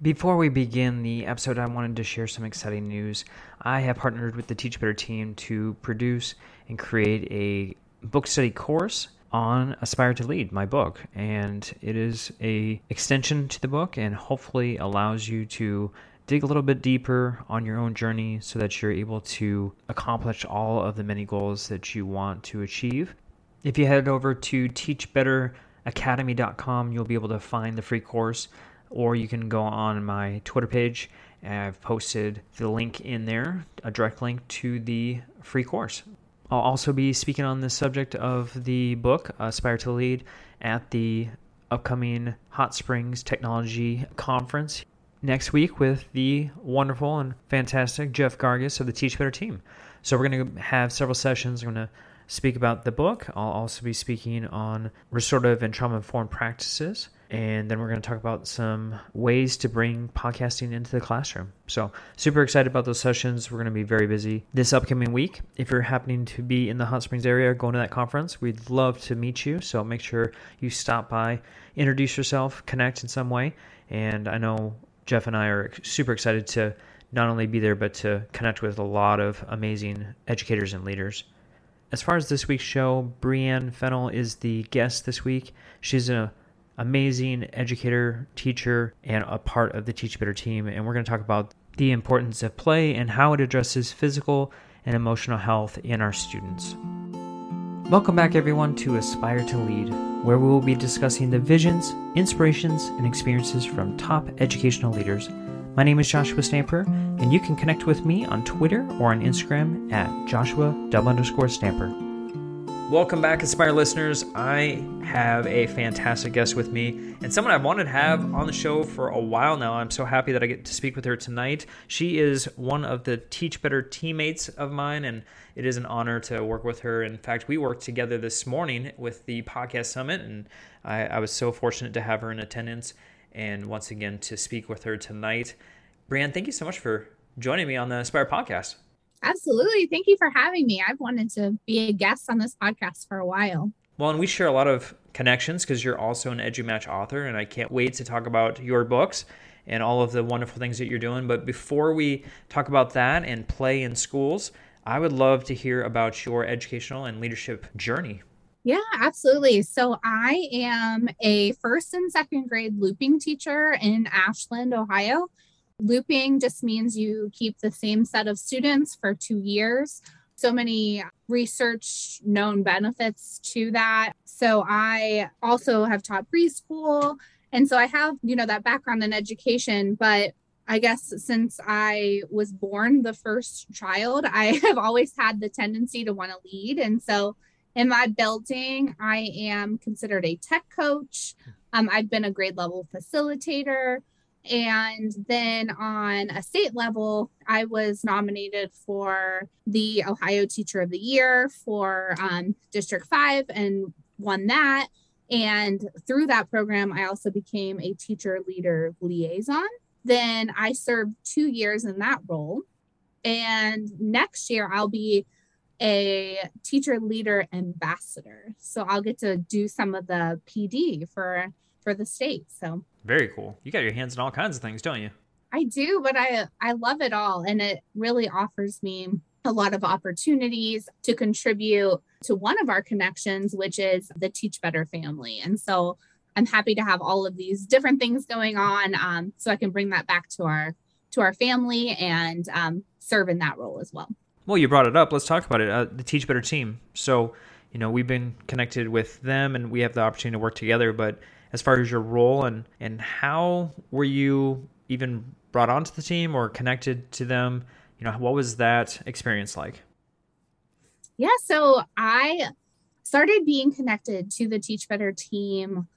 Before we begin the episode, I wanted to share some exciting news. I have partnered with the Teach Better team to produce and create a book study course on Aspire to Lead, my book, and it is a extension to the book and hopefully allows you to dig a little bit deeper on your own journey so that you're able to accomplish all of the many goals that you want to achieve. If you head over to teachbetteracademy.com, you'll be able to find the free course or you can go on my Twitter page. I've posted the link in there, a direct link to the free course. I'll also be speaking on the subject of the book, Aspire to Lead, at the upcoming Hot Springs Technology Conference next week with the wonderful and fantastic Jeff Gargas of the Teach Better team. So we're going to have several sessions. We're going to speak about the book. I'll also be speaking on restorative and trauma informed practices. And then we're going to talk about some ways to bring podcasting into the classroom. So, super excited about those sessions. We're going to be very busy this upcoming week. If you're happening to be in the Hot Springs area going to that conference, we'd love to meet you. So, make sure you stop by, introduce yourself, connect in some way. And I know Jeff and I are super excited to not only be there, but to connect with a lot of amazing educators and leaders. As far as this week's show, Brianne Fennell is the guest this week. She's a amazing educator, teacher, and a part of the Teach Better team. And we're going to talk about the importance of play and how it addresses physical and emotional health in our students. Welcome back, everyone, to Aspire to Lead, where we will be discussing the visions, inspirations, and experiences from top educational leaders. My name is Joshua Stamper, and you can connect with me on Twitter or on Instagram at Joshua underscore Stamper. Welcome back, Aspire listeners. I have a fantastic guest with me and someone I've wanted to have on the show for a while now. I'm so happy that I get to speak with her tonight. She is one of the Teach Better teammates of mine, and it is an honor to work with her. In fact, we worked together this morning with the podcast summit, and I, I was so fortunate to have her in attendance and once again to speak with her tonight. Brianne, thank you so much for joining me on the Aspire podcast. Absolutely. Thank you for having me. I've wanted to be a guest on this podcast for a while. Well, and we share a lot of connections because you're also an EduMatch author, and I can't wait to talk about your books and all of the wonderful things that you're doing. But before we talk about that and play in schools, I would love to hear about your educational and leadership journey. Yeah, absolutely. So I am a first and second grade looping teacher in Ashland, Ohio. Looping just means you keep the same set of students for two years. So many research known benefits to that. So I also have taught preschool. And so I have, you know, that background in education, but I guess since I was born the first child, I have always had the tendency to want to lead. And so in my building, I am considered a tech coach. Um, I've been a grade level facilitator. And then on a state level, I was nominated for the Ohio Teacher of the Year for um, District 5 and won that. And through that program, I also became a teacher leader liaison. Then I served two years in that role. And next year, I'll be a teacher leader ambassador. So I'll get to do some of the PD for for the state. So very cool. You got your hands in all kinds of things, don't you? I do, but I I love it all and it really offers me a lot of opportunities to contribute to one of our connections which is the Teach Better family. And so I'm happy to have all of these different things going on um, so I can bring that back to our to our family and um, serve in that role as well. Well, you brought it up. Let's talk about it. Uh, the Teach Better team. So, you know, we've been connected with them and we have the opportunity to work together, but as far as your role and and how were you even brought onto the team or connected to them? You know, what was that experience like? Yeah, so I started being connected to the Teach Better team.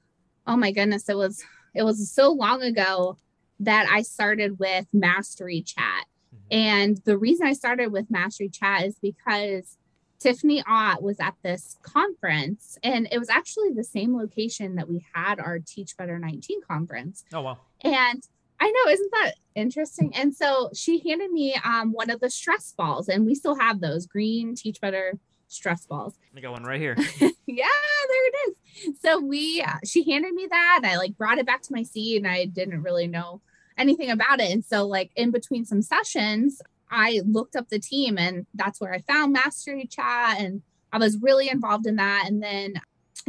Oh my goodness, it was it was so long ago that I started with Mastery Chat. Mm-hmm. And the reason I started with Mastery Chat is because Tiffany Ott was at this conference, and it was actually the same location that we had our Teach Better 19 conference. Oh, wow. And I know, isn't that interesting? And so she handed me um, one of the stress balls, and we still have those green Teach Better stress balls. I got one right here. yeah, there it is. So we, uh, she handed me that. I like brought it back to my seat, and I didn't really know anything about it. And so, like, in between some sessions, I looked up the team and that's where I found Mastery Chat. And I was really involved in that. And then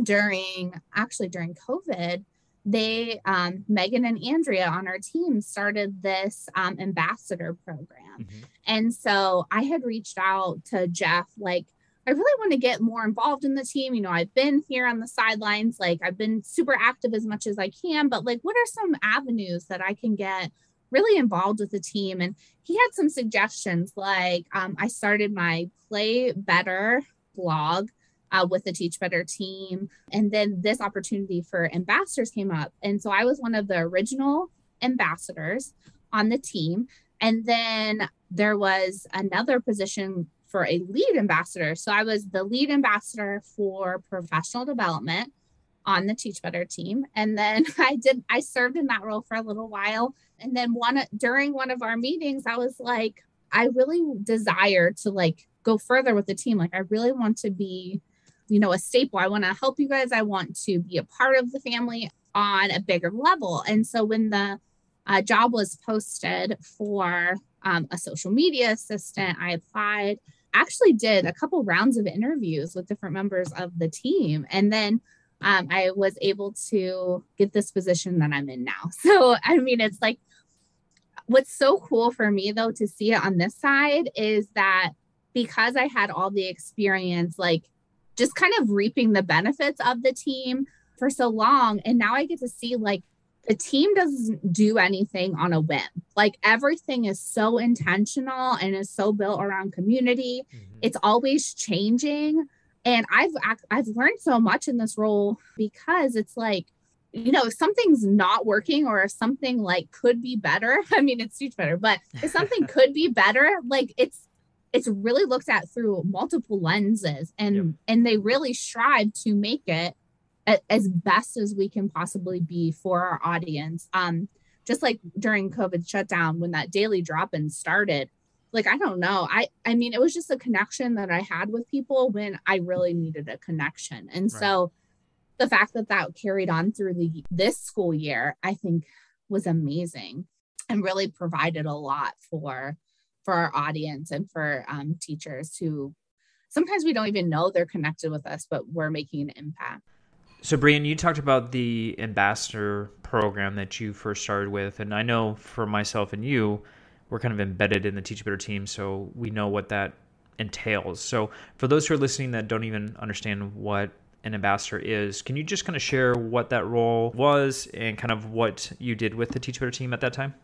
during actually during COVID, they um, Megan and Andrea on our team started this um, ambassador program. Mm-hmm. And so I had reached out to Jeff, like, I really want to get more involved in the team. You know, I've been here on the sidelines, like, I've been super active as much as I can, but like, what are some avenues that I can get really involved with the team? And he had some suggestions, like, um, I started my Play Better blog uh, with the Teach Better team. And then this opportunity for ambassadors came up. And so I was one of the original ambassadors on the team. And then there was another position for a lead ambassador. So I was the lead ambassador for professional development on the Teach Better team. And then I did, I served in that role for a little while. And then one during one of our meetings, I was like, I really desire to like go further with the team. Like, I really want to be you know, a staple. I want to help you guys. I want to be a part of the family on a bigger level. And so when the uh, job was posted for um, a social media assistant, I applied. Actually, did a couple rounds of interviews with different members of the team, and then um, I was able to get this position that I'm in now. So, I mean, it's like what's so cool for me though to see it on this side is that because I had all the experience, like just kind of reaping the benefits of the team for so long. And now I get to see like the team doesn't do anything on a whim. Like everything is so intentional and is so built around community. Mm-hmm. It's always changing. And I've I've learned so much in this role because it's like you know, if something's not working or if something like could be better, I mean, it's huge better, but if something could be better, like it's it's really looked at through multiple lenses and yep. and they really strive to make it a, as best as we can possibly be for our audience um just like during covid shutdown when that daily drop-in started like i don't know i i mean it was just a connection that i had with people when i really needed a connection and right. so the fact that that carried on through the this school year i think was amazing and really provided a lot for for our audience and for um, teachers who sometimes we don't even know they're connected with us, but we're making an impact. So, Brian, you talked about the ambassador program that you first started with. And I know for myself and you, we're kind of embedded in the Teach Better team, so we know what that entails. So, for those who are listening that don't even understand what an ambassador is, can you just kind of share what that role was and kind of what you did with the Teach Better team at that time?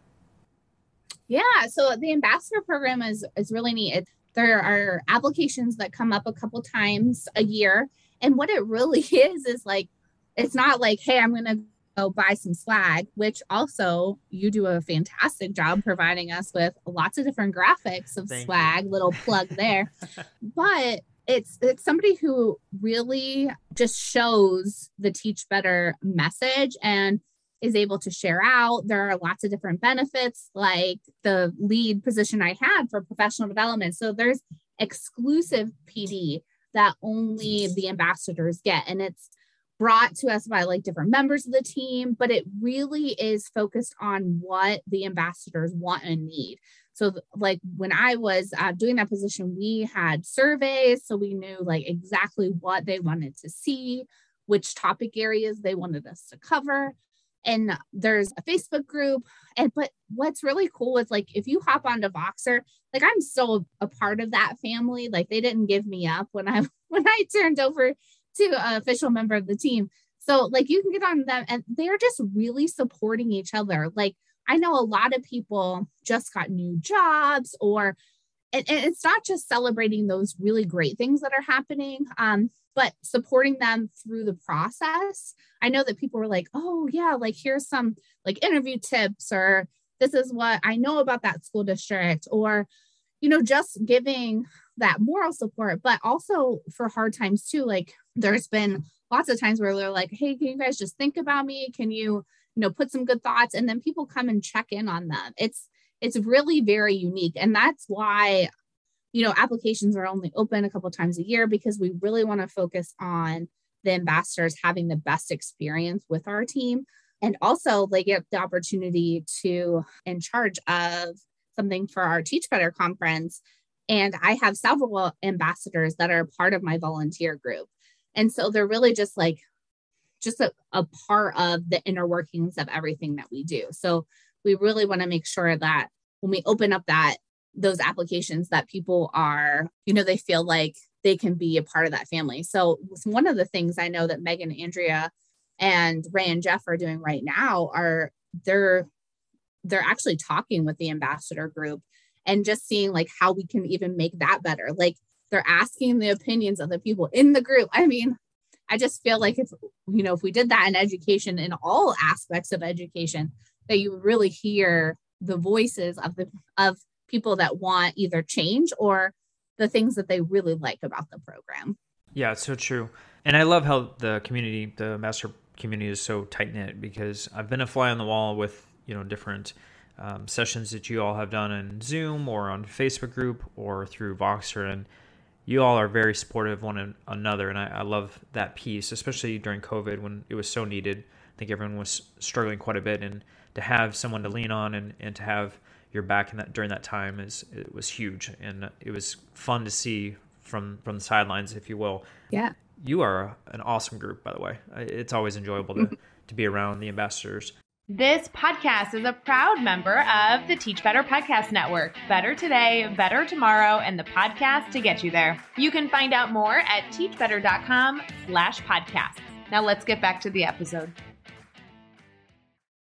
Yeah, so the ambassador program is is really neat. It, there are applications that come up a couple times a year, and what it really is is like it's not like, hey, I'm gonna go buy some swag, which also you do a fantastic job providing us with lots of different graphics of Thank swag. You. Little plug there, but it's it's somebody who really just shows the teach better message and is able to share out. There are lots of different benefits, like the lead position I had for professional development. So there's exclusive PD that only the ambassadors get. And it's brought to us by like different members of the team, but it really is focused on what the ambassadors want and need. So, like when I was uh, doing that position, we had surveys, so we knew like exactly what they wanted to see, which topic areas they wanted us to cover and there's a Facebook group. And but what's really cool is like if you hop onto Voxer, like I'm still a part of that family. Like they didn't give me up when I when I turned over to an official member of the team. So like you can get on them and they're just really supporting each other. Like I know a lot of people just got new jobs or and, and it's not just celebrating those really great things that are happening. Um, but supporting them through the process. I know that people were like, oh, yeah, like here's some like interview tips, or this is what I know about that school district, or, you know, just giving that moral support, but also for hard times too. Like there's been lots of times where they're like, hey, can you guys just think about me? Can you, you know, put some good thoughts? And then people come and check in on them. It's, it's really very unique. And that's why you know, applications are only open a couple times a year because we really want to focus on the ambassadors having the best experience with our team. and also they get the opportunity to in charge of something for our teach better conference and i have several ambassadors that are part of my volunteer group. And so they're really just like just a, a part of the inner workings of everything that we do. So we really want to make sure that when we open up that those applications that people are you know they feel like they can be a part of that family. So one of the things i know that megan andrea and ray and jeff are doing right now are they're they're actually talking with the ambassador group and just seeing like how we can even make that better like they're asking the opinions of the people in the group i mean i just feel like if you know if we did that in education in all aspects of education that you really hear the voices of the of people that want either change or the things that they really like about the program. Yeah, it's so true. And I love how the community, the master community is so tight knit because I've been a fly on the wall with, you know, different um, sessions that you all have done in Zoom or on Facebook group or through Voxer. And you all are very supportive one another. And I, I love that piece, especially during COVID when it was so needed. I think everyone was struggling quite a bit. And to have someone to lean on and, and to have your back in that during that time is it was huge and it was fun to see from from the sidelines if you will yeah you are an awesome group by the way it's always enjoyable to to be around the ambassadors this podcast is a proud member of the Teach Better Podcast Network. Better today, better tomorrow, and the podcast to get you there. You can find out more at teachbetter.com slash podcasts. Now let's get back to the episode.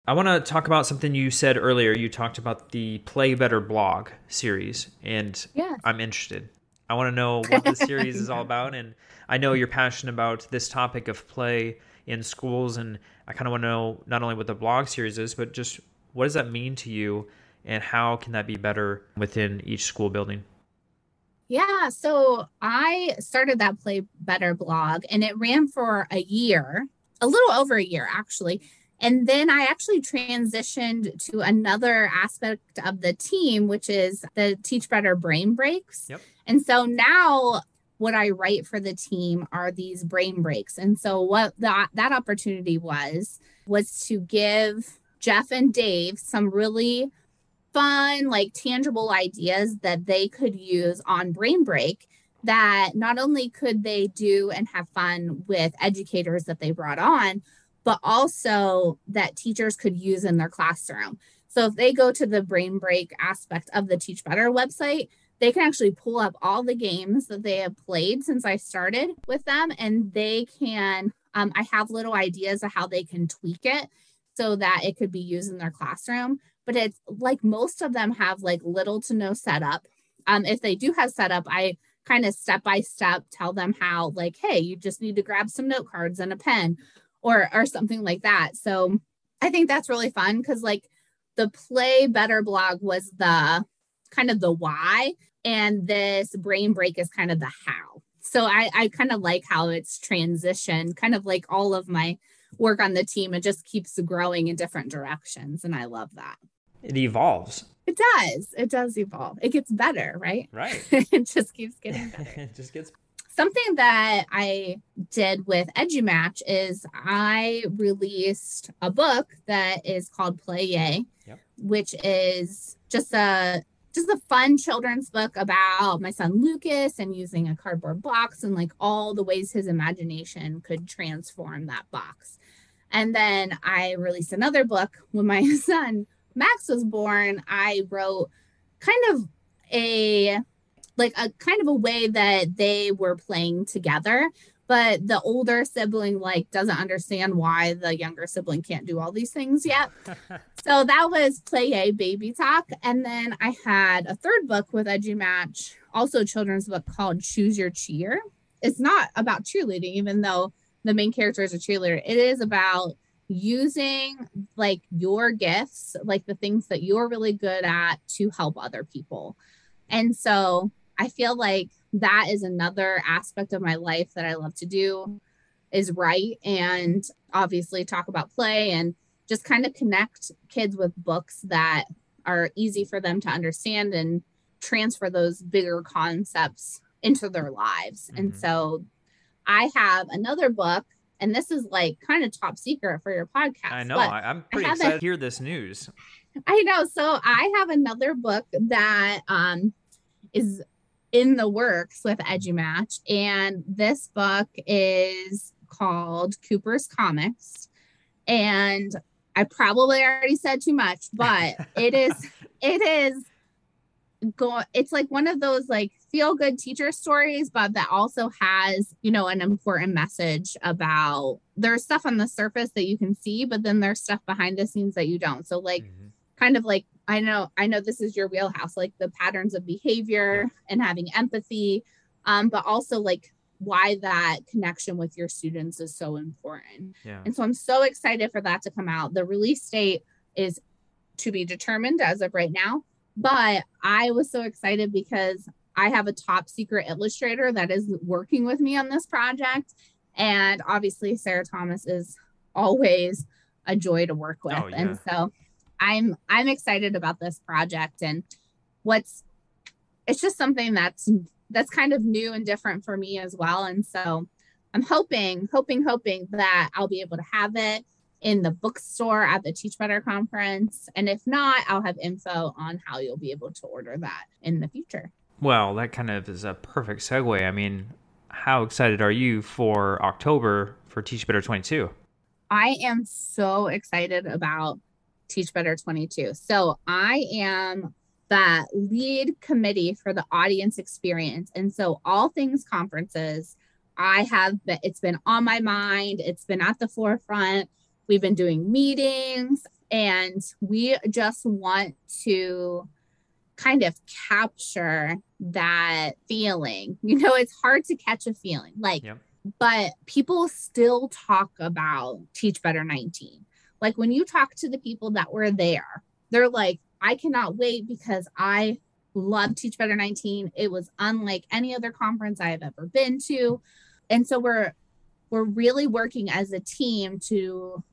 I want to talk about something you said earlier. You talked about the Play Better blog series, and yes. I'm interested. I want to know what the series is all about, and I know you're passionate about this topic of play in schools, and I kind of want to know not only what the blog series is, but just what does that mean to you, and how can that be better within each school building? Yeah, so I started that Play Better blog, and it ran for a year, a little over a year actually and then I actually transitioned to another aspect of the team, which is the Teach Better Brain Breaks. Yep. And so now what I write for the team are these brain breaks. And so what that that opportunity was was to give Jeff and Dave some really fun, like tangible ideas that they could use on Brain Break that not only could they do and have fun with educators that they brought on, but also that teachers could use in their classroom. So if they go to the brain break aspect of the Teach Better website, they can actually pull up all the games that they have played since I started with them, and they can. Um, I have little ideas of how they can tweak it so that it could be used in their classroom. But it's like most of them have like little to no setup. Um, if they do have setup, I kind of step by step tell them how, like, hey, you just need to grab some note cards and a pen, or or something like that. So I think that's really fun because like the play better blog was the kind of the why and this brain break is kind of the how. So I, I kind of like how it's transitioned, kind of like all of my work on the team. It just keeps growing in different directions. And I love that. It evolves. It does. It does evolve. It gets better, right? Right. it just keeps getting better. it just gets something that I did with EduMatch is I released a book that is called Play Yay, yep. which is just a just a fun children's book about my son Lucas and using a cardboard box and like all the ways his imagination could transform that box. And then I released another book when my son Max was born. I wrote kind of a like a kind of a way that they were playing together but the older sibling like doesn't understand why the younger sibling can't do all these things yet. So that was play a baby talk. And then i had a third book with EduMatch also a children's book called choose your cheer. It's not about cheerleading even though the main character is a cheerleader. It is about using like your gifts like the things that you're really good at to help other people. And so I feel like that is another aspect of my life that I love to do is write and obviously talk about play and just kind of connect kids with books that are easy for them to understand and transfer those bigger concepts into their lives. Mm-hmm. And so I have another book and this is like kind of top secret for your podcast. I know. I, am pretty excited a, to hear this news. I know. So I have another book that um, is in the works with EduMatch, and this book is called Cooper's Comics. And I probably already said too much, but it is it is go it's like one of those like feel good teacher stories but that also has you know an important message about there's stuff on the surface that you can see but then there's stuff behind the scenes that you don't so like mm-hmm. kind of like i know i know this is your wheelhouse like the patterns of behavior and having empathy um but also like why that connection with your students is so important yeah. and so i'm so excited for that to come out the release date is to be determined as of right now but I was so excited because I have a top secret illustrator that is working with me on this project. And obviously, Sarah Thomas is always a joy to work with. Oh, yeah. And so I'm I'm excited about this project and what's it's just something that's that's kind of new and different for me as well. And so I'm hoping, hoping, hoping that I'll be able to have it in the bookstore at the Teach Better conference. And if not, I'll have info on how you'll be able to order that in the future. Well, that kind of is a perfect segue. I mean, how excited are you for October for Teach Better 22? I am so excited about Teach Better 22. So I am the lead committee for the audience experience. And so all things conferences, I have been, it's been on my mind, it's been at the forefront. We've been doing meetings and we just want to kind of capture that feeling. You know, it's hard to catch a feeling like, yep. but people still talk about Teach Better 19. Like when you talk to the people that were there, they're like, I cannot wait because I love Teach Better 19. It was unlike any other conference I have ever been to. And so we're we're really working as a team to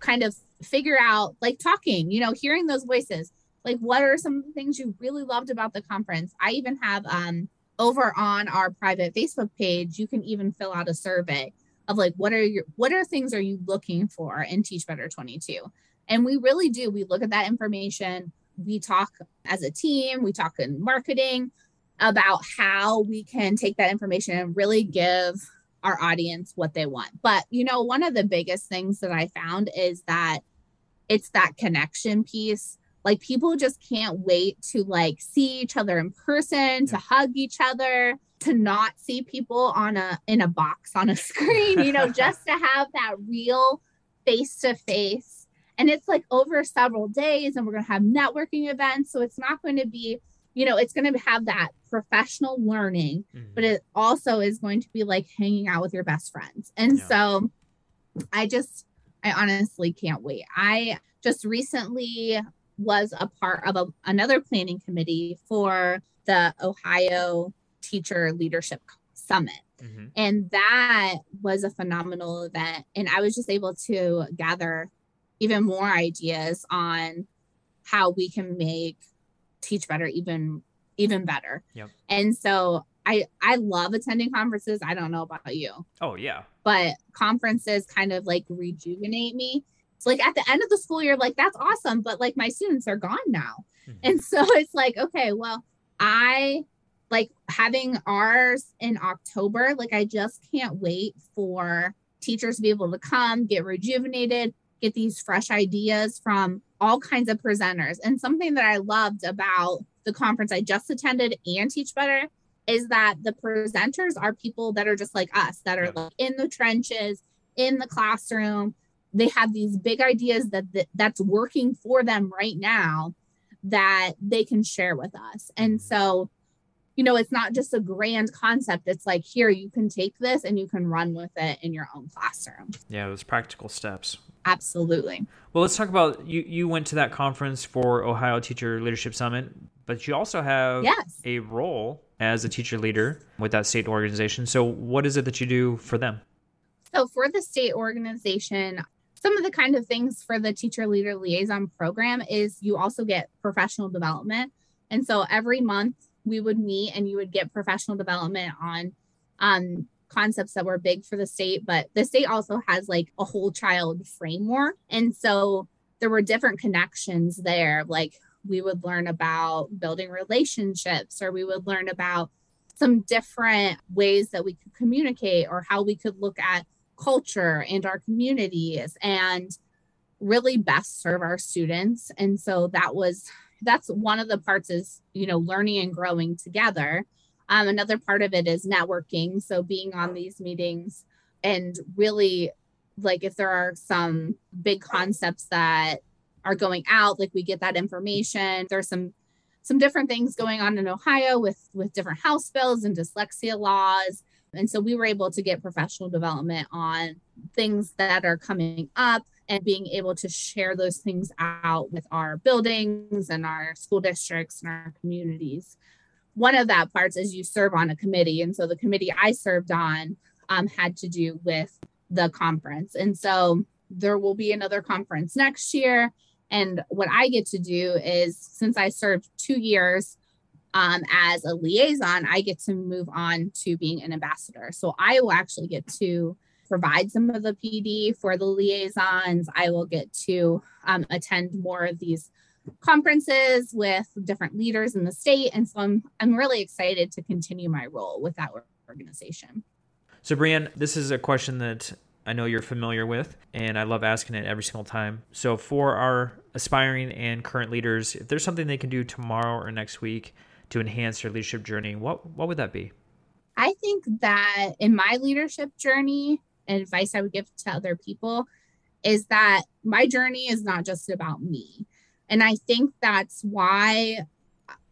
kind of figure out like talking, you know, hearing those voices. Like what are some of the things you really loved about the conference? I even have um over on our private Facebook page, you can even fill out a survey of like what are your what are things are you looking for in Teach Better 22? And we really do. We look at that information. We talk as a team, we talk in marketing about how we can take that information and really give our audience what they want. But, you know, one of the biggest things that I found is that it's that connection piece. Like people just can't wait to like see each other in person, to hug each other, to not see people on a in a box on a screen, you know, just to have that real face to face. And it's like over several days and we're going to have networking events, so it's not going to be you know, it's going to have that professional learning, mm-hmm. but it also is going to be like hanging out with your best friends. And yeah. so I just, I honestly can't wait. I just recently was a part of a, another planning committee for the Ohio Teacher Leadership Summit. Mm-hmm. And that was a phenomenal event. And I was just able to gather even more ideas on how we can make teach better even even better. Yep. And so I I love attending conferences. I don't know about you. Oh yeah. But conferences kind of like rejuvenate me. It's like at the end of the school year, like that's awesome, but like my students are gone now. Mm-hmm. And so it's like, okay, well, I like having ours in October, like I just can't wait for teachers to be able to come, get rejuvenated, get these fresh ideas from all kinds of presenters. And something that I loved about the conference I just attended and Teach Better is that the presenters are people that are just like us, that are like in the trenches, in the classroom. They have these big ideas that, that that's working for them right now that they can share with us. And mm-hmm. so, you know, it's not just a grand concept. It's like, here, you can take this and you can run with it in your own classroom. Yeah, those practical steps. Absolutely. Well, let's talk about you. You went to that conference for Ohio Teacher Leadership Summit, but you also have yes. a role as a teacher leader with that state organization. So, what is it that you do for them? So, for the state organization, some of the kind of things for the teacher leader liaison program is you also get professional development. And so, every month we would meet and you would get professional development on um, concepts that were big for the state, but the state also has like a whole child framework. And so there were different connections there. Like we would learn about building relationships, or we would learn about some different ways that we could communicate, or how we could look at culture and our communities and really best serve our students. And so that was that's one of the parts is, you know, learning and growing together. Um, another part of it is networking. So being on these meetings and really like if there are some big concepts that are going out, like we get that information. There's some some different things going on in Ohio with with different house bills and dyslexia laws. And so we were able to get professional development on things that are coming up and being able to share those things out with our buildings and our school districts and our communities. One of that parts is you serve on a committee. And so the committee I served on um, had to do with the conference. And so there will be another conference next year. And what I get to do is, since I served two years um, as a liaison, I get to move on to being an ambassador. So I will actually get to provide some of the PD for the liaisons. I will get to um, attend more of these conferences with different leaders in the state. And so I'm, I'm really excited to continue my role with that organization. So, Brianne, this is a question that I know you're familiar with, and I love asking it every single time. So, for our aspiring and current leaders, if there's something they can do tomorrow or next week to enhance their leadership journey, what what would that be? I think that in my leadership journey, advice I would give to other people is that my journey is not just about me. And I think that's why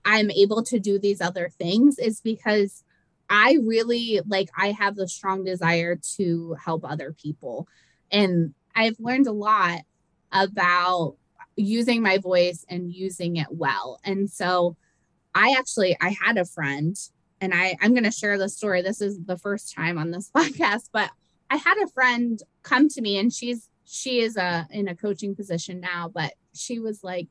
I'm able to do these other things is because I really like I have the strong desire to help other people. And I've learned a lot about using my voice and using it well. And so I actually I had a friend and I I'm going to share the story. This is the first time on this podcast, but I had a friend come to me and she's she is a uh, in a coaching position now, but she was like,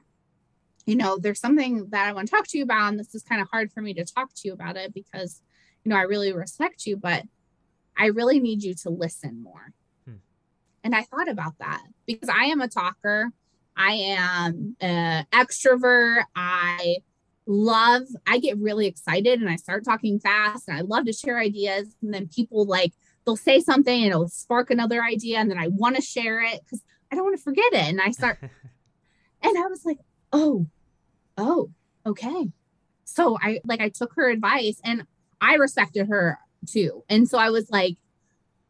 you know, there's something that I want to talk to you about, and this is kind of hard for me to talk to you about it because, you know, I really respect you, but I really need you to listen more. Hmm. And I thought about that because I am a talker. I am an extrovert. I love, I get really excited and I start talking fast and I love to share ideas. And then people like they'll say something and it'll spark another idea and then I want to share it because I don't want to forget it. And I start and I was like, oh, oh, okay. So I like I took her advice and I respected her too. And so I was like,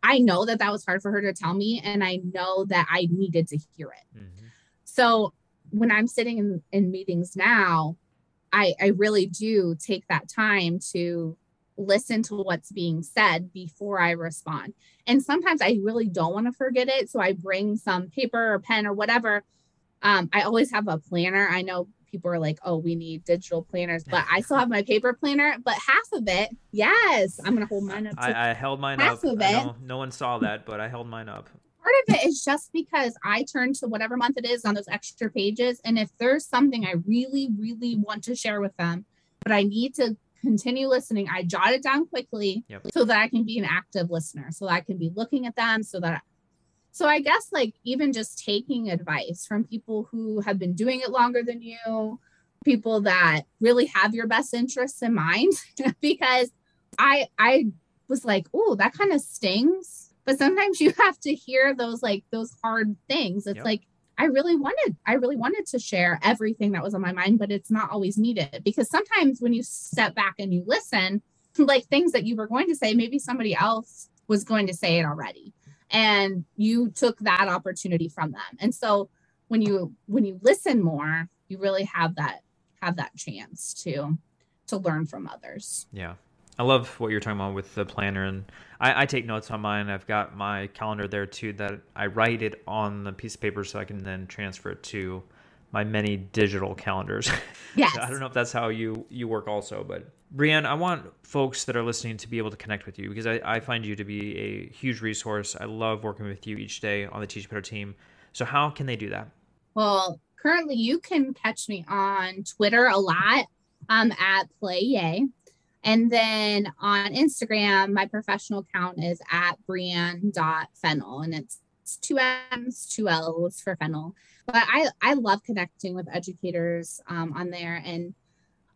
I know that that was hard for her to tell me, and I know that I needed to hear it. Mm-hmm. So when I'm sitting in, in meetings now, I, I really do take that time to listen to what's being said before I respond. And sometimes I really don't want to forget it. So I bring some paper or pen or whatever. Um, I always have a planner. I know people are like, oh, we need digital planners, but I still have my paper planner. But half of it, yes, I'm going to hold mine up. I, I, held mine half up. Of it, no one saw that, but I held mine up. Part of it is just because I turn to whatever month it is on those extra pages. And if there's something I really, really want to share with them, but I need to continue listening. I jot it down quickly yep. so that I can be an active listener, so I can be looking at them, so that. So I guess like even just taking advice from people who have been doing it longer than you, people that really have your best interests in mind, because I I was like, oh, that kind of stings. But sometimes you have to hear those like those hard things. It's yep. like I really wanted, I really wanted to share everything that was on my mind, but it's not always needed because sometimes when you step back and you listen, like things that you were going to say, maybe somebody else was going to say it already. And you took that opportunity from them. And so when you when you listen more, you really have that have that chance to to learn from others. Yeah. I love what you're talking about with the planner, and I, I, take notes on mine. I've got my calendar there too that I write it on the piece of paper so I can then transfer it to my many digital calendars. Yes. I don't know if that's how you you work also, but Brianne, I want folks that are listening to be able to connect with you because I, I find you to be a huge resource. I love working with you each day on the Teach Better team. So how can they do that? Well, currently you can catch me on Twitter a lot um, at Play Yay. And then on Instagram, my professional account is at brianne.fennell and it's two M's, two L's for Fennell. But I, I love connecting with educators um, on there and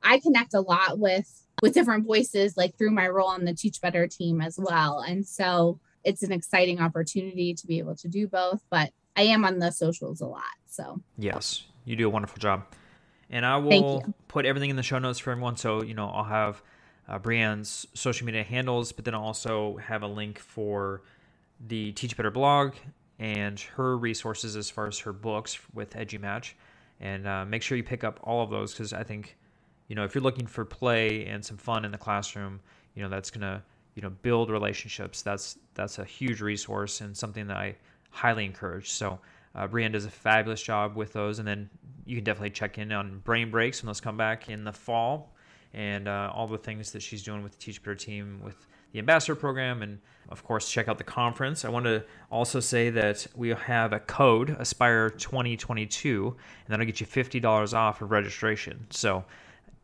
I connect a lot with with different voices like through my role on the Teach Better team as well. And so it's an exciting opportunity to be able to do both, but I am on the socials a lot. So Yes, you do a wonderful job. And I will put everything in the show notes for everyone. So, you know, I'll have uh, Brianne's social media handles, but then also have a link for the Teach Better blog and her resources as far as her books with EduMatch. And uh, make sure you pick up all of those because I think, you know, if you're looking for play and some fun in the classroom, you know, that's going to, you know, build relationships. That's that's a huge resource and something that I highly encourage. So, uh, does a fabulous job with those. And then you can definitely check in on Brain Breaks when those come back in the fall and uh, all the things that she's doing with the Teach Better team with the ambassador program and of course check out the conference. I want to also say that we have a code aspire 2022 and that'll get you $50 off of registration. So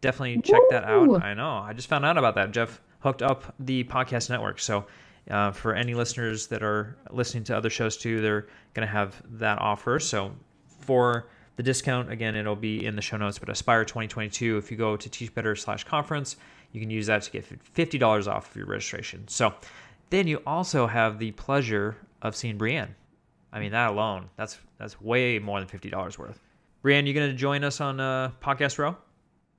definitely check that out. I know. I just found out about that. Jeff hooked up the podcast network. So uh, for any listeners that are listening to other shows too they're going to have that offer. So for the discount again it'll be in the show notes but aspire 2022 if you go to teach better slash conference you can use that to get $50 off of your registration. So then you also have the pleasure of seeing Brianne. I mean, that alone, that's that's way more than $50 worth. Brianne, you going to join us on uh, Podcast Row?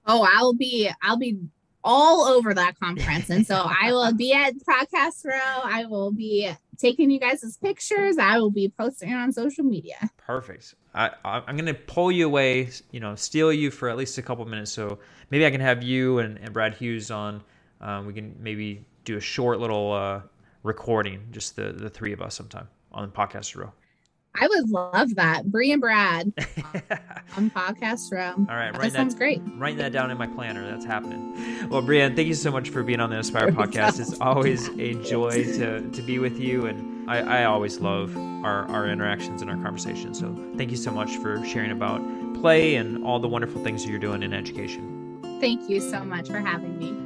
Oh, I'll be I'll be all over that conference. And so I will be at Podcast Row. I will be taking you guys' pictures. I will be posting on social media. Perfect. I, I'm going to pull you away, you know, steal you for at least a couple minutes. So maybe I can have you and, and Brad Hughes on. Um, we can maybe do a short little uh, recording, just the, the three of us sometime on Podcast Row. I would love that. Bree and Brad on Podcast Row. All right, that sounds that, great. Writing that down in my planner. That's happening. Well, Brianne, thank you so much for being on the Aspire podcast. It's always a joy to, to be with you, and I, I always love our, our interactions and our conversations. So thank you so much for sharing about play and all the wonderful things that you're doing in education. Thank you so much for having me.